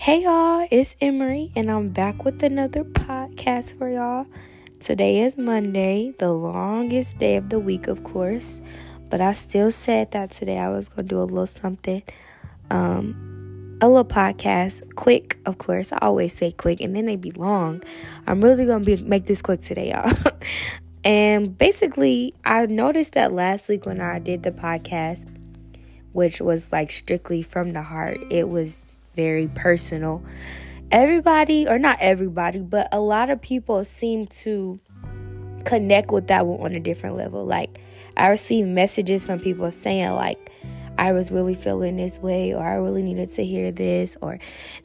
Hey y'all, it's Emery, and I'm back with another podcast for y'all. Today is Monday, the longest day of the week, of course, but I still said that today I was gonna do a little something, um, a little podcast, quick, of course. I always say quick, and then they be long. I'm really gonna be make this quick today, y'all. and basically, I noticed that last week when I did the podcast, which was like strictly from the heart, it was very personal. Everybody, or not everybody, but a lot of people seem to connect with that one on a different level. Like, I receive messages from people saying, like, I was really feeling this way, or I really needed to hear this, or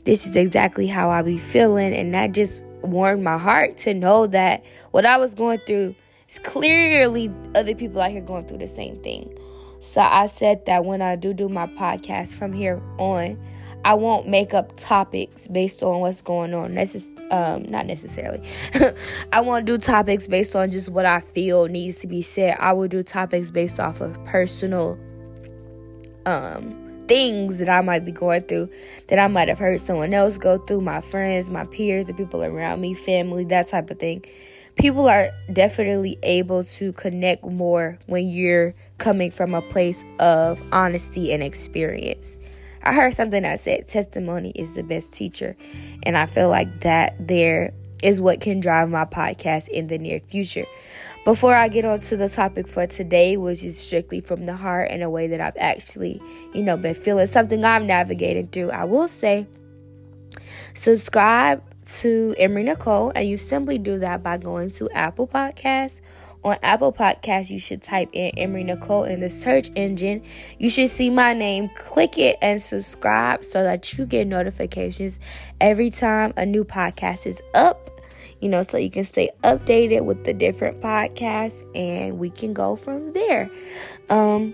this is exactly how I be feeling. And that just warmed my heart to know that what I was going through is clearly other people out here going through the same thing. So I said that when I do do my podcast from here on, I won't make up topics based on what's going on. Necess- um, not necessarily. I won't do topics based on just what I feel needs to be said. I will do topics based off of personal um things that I might be going through that I might have heard someone else go through, my friends, my peers, the people around me, family, that type of thing. People are definitely able to connect more when you're coming from a place of honesty and experience. I heard something that said testimony is the best teacher. And I feel like that there is what can drive my podcast in the near future. Before I get on to the topic for today, which is strictly from the heart in a way that I've actually, you know, been feeling something I'm navigating through, I will say subscribe to Emery Nicole, and you simply do that by going to Apple Podcasts on Apple Podcasts, you should type in Emery Nicole in the search engine. You should see my name. Click it and subscribe so that you get notifications every time a new podcast is up. You know, so you can stay updated with the different podcasts and we can go from there. Um,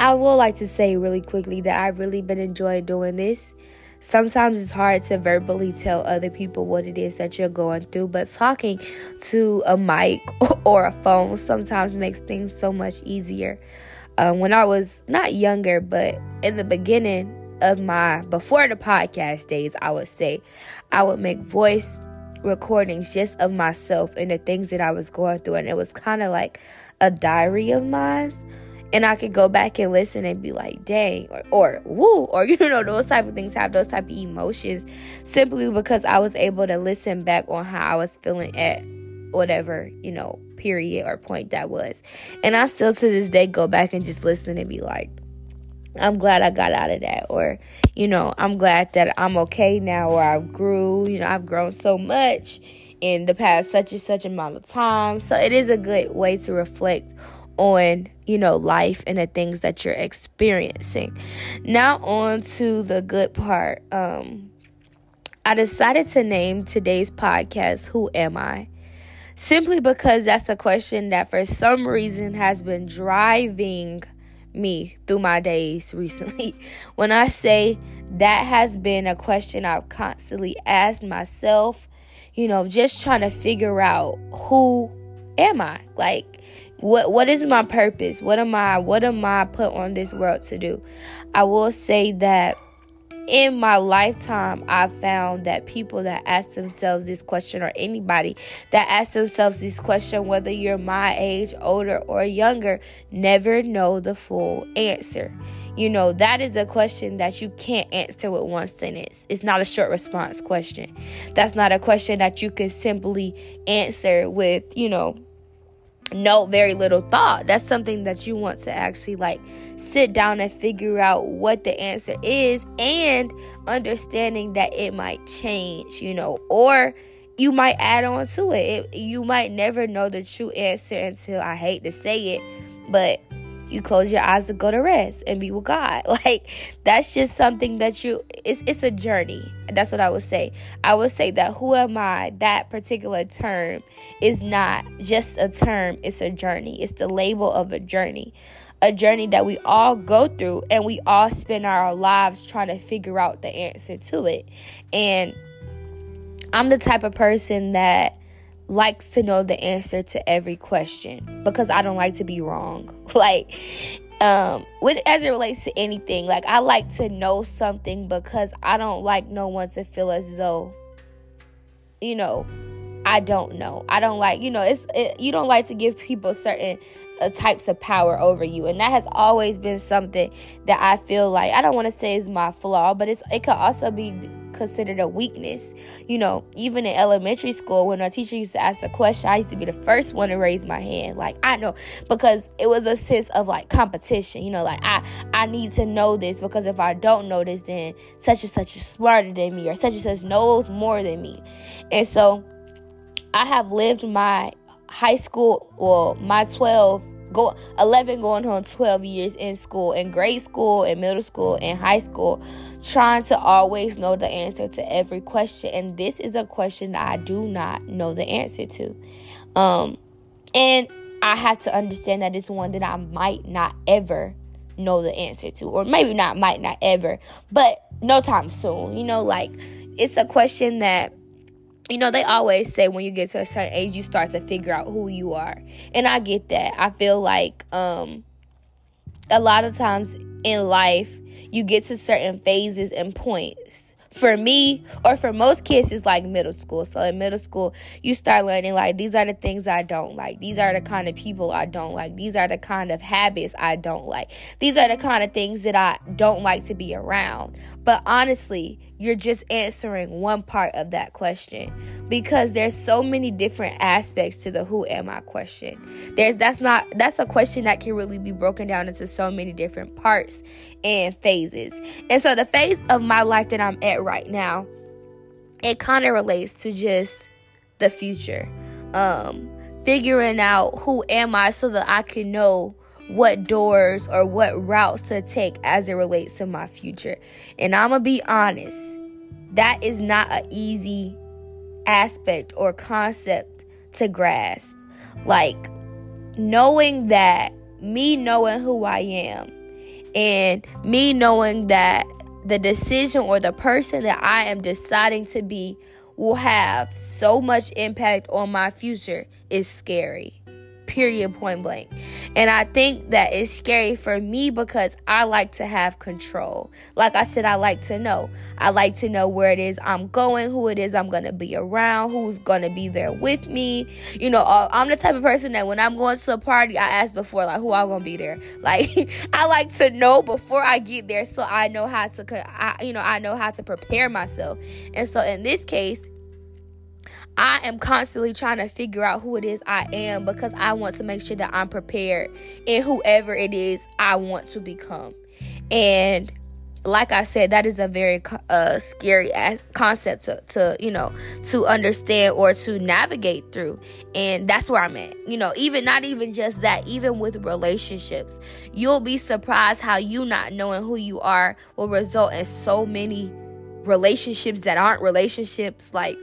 I would like to say really quickly that I've really been enjoying doing this. Sometimes it's hard to verbally tell other people what it is that you're going through, but talking to a mic or a phone sometimes makes things so much easier. Um, when I was not younger, but in the beginning of my before the podcast days, I would say I would make voice recordings just of myself and the things that I was going through, and it was kind of like a diary of mine and I could go back and listen and be like, dang, or, or woo, or you know, those type of things have those type of emotions simply because I was able to listen back on how I was feeling at whatever, you know, period or point that was. And I still to this day go back and just listen and be like, I'm glad I got out of that. Or, you know, I'm glad that I'm okay now or I grew, you know, I've grown so much in the past such and such amount of time. So it is a good way to reflect on you know life and the things that you're experiencing. Now on to the good part. Um i decided to name today's podcast who am i? Simply because that's a question that for some reason has been driving me through my days recently. When i say that has been a question i've constantly asked myself you know just trying to figure out who am i? Like what what is my purpose? What am I what am I put on this world to do? I will say that in my lifetime, I found that people that ask themselves this question, or anybody that asks themselves this question, whether you're my age, older, or younger, never know the full answer. You know, that is a question that you can't answer with one sentence. It's not a short response question. That's not a question that you can simply answer with, you know, no very little thought. That's something that you want to actually like sit down and figure out what the answer is and understanding that it might change, you know, or you might add on to it. it you might never know the true answer until I hate to say it, but you close your eyes to go to rest and be with God. Like that's just something that you it's it's a journey. That's what I would say. I would say that who am I? That particular term is not just a term, it's a journey. It's the label of a journey. A journey that we all go through and we all spend our lives trying to figure out the answer to it. And I'm the type of person that likes to know the answer to every question because I don't like to be wrong. Like, um with as it relates to anything like i like to know something because i don't like no one to feel as though you know i don't know i don't like you know it's it, you don't like to give people certain uh, types of power over you and that has always been something that i feel like i don't want to say is my flaw but it's it could also be considered a weakness. You know, even in elementary school, when a teacher used to ask a question, I used to be the first one to raise my hand. Like I know because it was a sense of like competition. You know, like I I need to know this because if I don't know this, then such and such is smarter than me, or such and such knows more than me. And so, I have lived my high school, well, my 12 go 11 going on 12 years in school in grade school in middle school in high school trying to always know the answer to every question. And this is a question that i do not know the answer to. Um and i have to understand that it's one that i might not ever know the answer to or maybe not might not ever but no time soon. You know like it's a question that you know, they always say when you get to a certain age, you start to figure out who you are. And I get that. I feel like um, a lot of times in life, you get to certain phases and points. For me or for most kids it's like middle school. So in middle school you start learning like these are the things i don't like. These are the kind of people i don't like. These are the kind of habits i don't like. These are the kind of things that i don't like to be around. But honestly you're just answering one part of that question. Because there's so many different aspects to the who am i question. There's that's not that's a question that can really be broken down into so many different parts and phases. And so the phase of my life that i'm at right now it kind of relates to just the future. Um figuring out who am i so that i can know what doors or what routes to take as it relates to my future. And I'm going to be honest, that is not an easy aspect or concept to grasp. Like knowing that me knowing who I am and me knowing that the decision or the person that I am deciding to be will have so much impact on my future is scary period point blank. And I think that it's scary for me because I like to have control. Like I said, I like to know. I like to know where it is I'm going, who it is I'm going to be around, who's going to be there with me. You know, uh, I'm the type of person that when I'm going to a party, I ask before, like, who I'm going to be there. Like, I like to know before I get there so I know how to, I, you know, I know how to prepare myself. And so in this case, I am constantly trying to figure out who it is I am because I want to make sure that I'm prepared in whoever it is I want to become. And like I said, that is a very uh, scary concept to, to, you know, to understand or to navigate through. And that's where I'm at. You know, even not even just that, even with relationships, you'll be surprised how you not knowing who you are will result in so many relationships that aren't relationships. Like,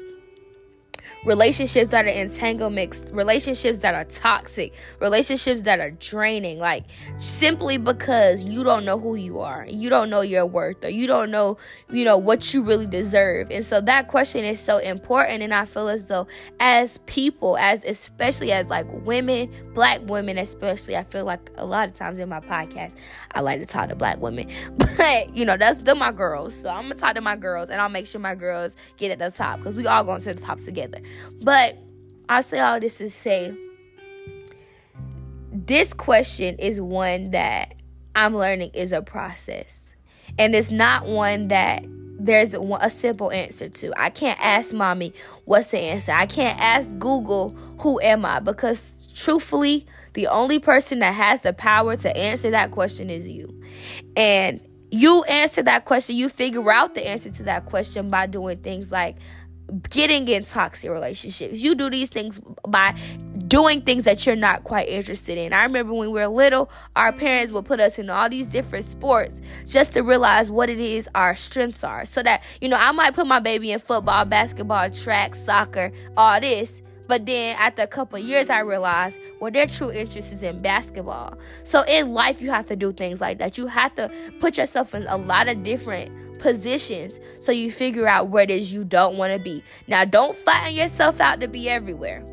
relationships that are entanglements, relationships that are toxic, relationships that are draining, like simply because you don't know who you are, you don't know your worth, or you don't know, you know, what you really deserve. And so that question is so important. And I feel as though as people, as especially as like women, black women, especially, I feel like a lot of times in my podcast, I like to talk to black women. But you know, that's they're my girls. So I'm gonna talk to my girls and I'll make sure my girls get at the top because we all going to the top together. But I say all this to say this question is one that I'm learning is a process. And it's not one that there's a simple answer to. I can't ask mommy what's the answer. I can't ask Google who am I because truthfully, the only person that has the power to answer that question is you. And you answer that question, you figure out the answer to that question by doing things like getting in toxic relationships. You do these things by doing things that you're not quite interested in. I remember when we were little, our parents would put us in all these different sports just to realize what it is our strengths are. So that, you know, I might put my baby in football, basketball, track, soccer, all this. But then after a couple years, I realized, well, their true interest is in basketball. So in life, you have to do things like that. You have to put yourself in a lot of different positions so you figure out where it is you don't want to be. Now, don't flatten yourself out to be everywhere.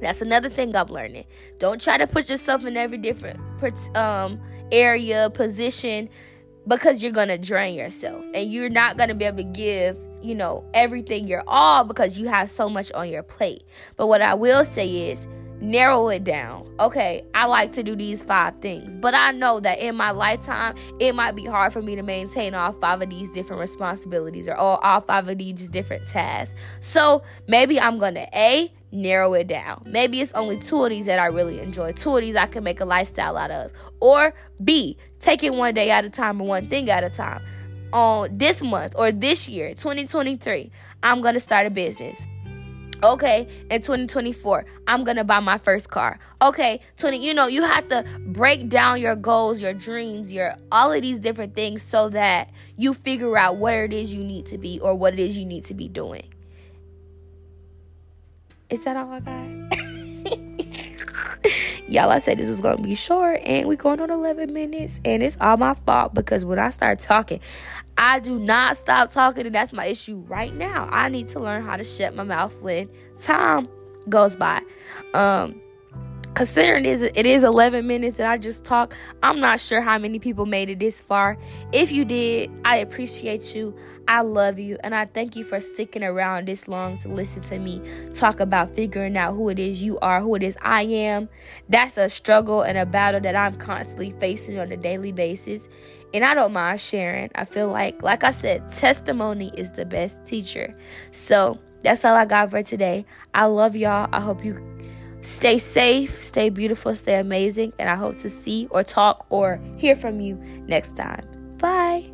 That's another thing I'm learning. Don't try to put yourself in every different um area, position, because you're going to drain yourself and you're not going to be able to give you know everything you're all because you have so much on your plate but what i will say is narrow it down. Okay, I like to do these five things, but I know that in my lifetime, it might be hard for me to maintain all five of these different responsibilities or all, all five of these different tasks. So maybe I'm gonna A, narrow it down. Maybe it's only two of these that I really enjoy. Two of these I can make a lifestyle out of. Or B, take it one day at a time and one thing at a time. On this month or this year, 2023, I'm gonna start a business. Okay, in 2024, I'm gonna buy my first car. Okay, 20, you know, you have to break down your goals, your dreams, your all of these different things so that you figure out what it is you need to be or what it is you need to be doing. Is that all I got? Y'all, I said this was gonna be short, and we're going on 11 minutes, and it's all my fault because when I start talking, I do not stop talking, and that's my issue right now. I need to learn how to shut my mouth when time goes by. Um, considering it is, it is 11 minutes that I just talked, I'm not sure how many people made it this far. If you did, I appreciate you. I love you. And I thank you for sticking around this long to listen to me talk about figuring out who it is you are, who it is I am. That's a struggle and a battle that I'm constantly facing on a daily basis. And I don't mind sharing. I feel like, like I said, testimony is the best teacher. So that's all I got for today. I love y'all. I hope you Stay safe, stay beautiful, stay amazing, and I hope to see or talk or hear from you next time. Bye.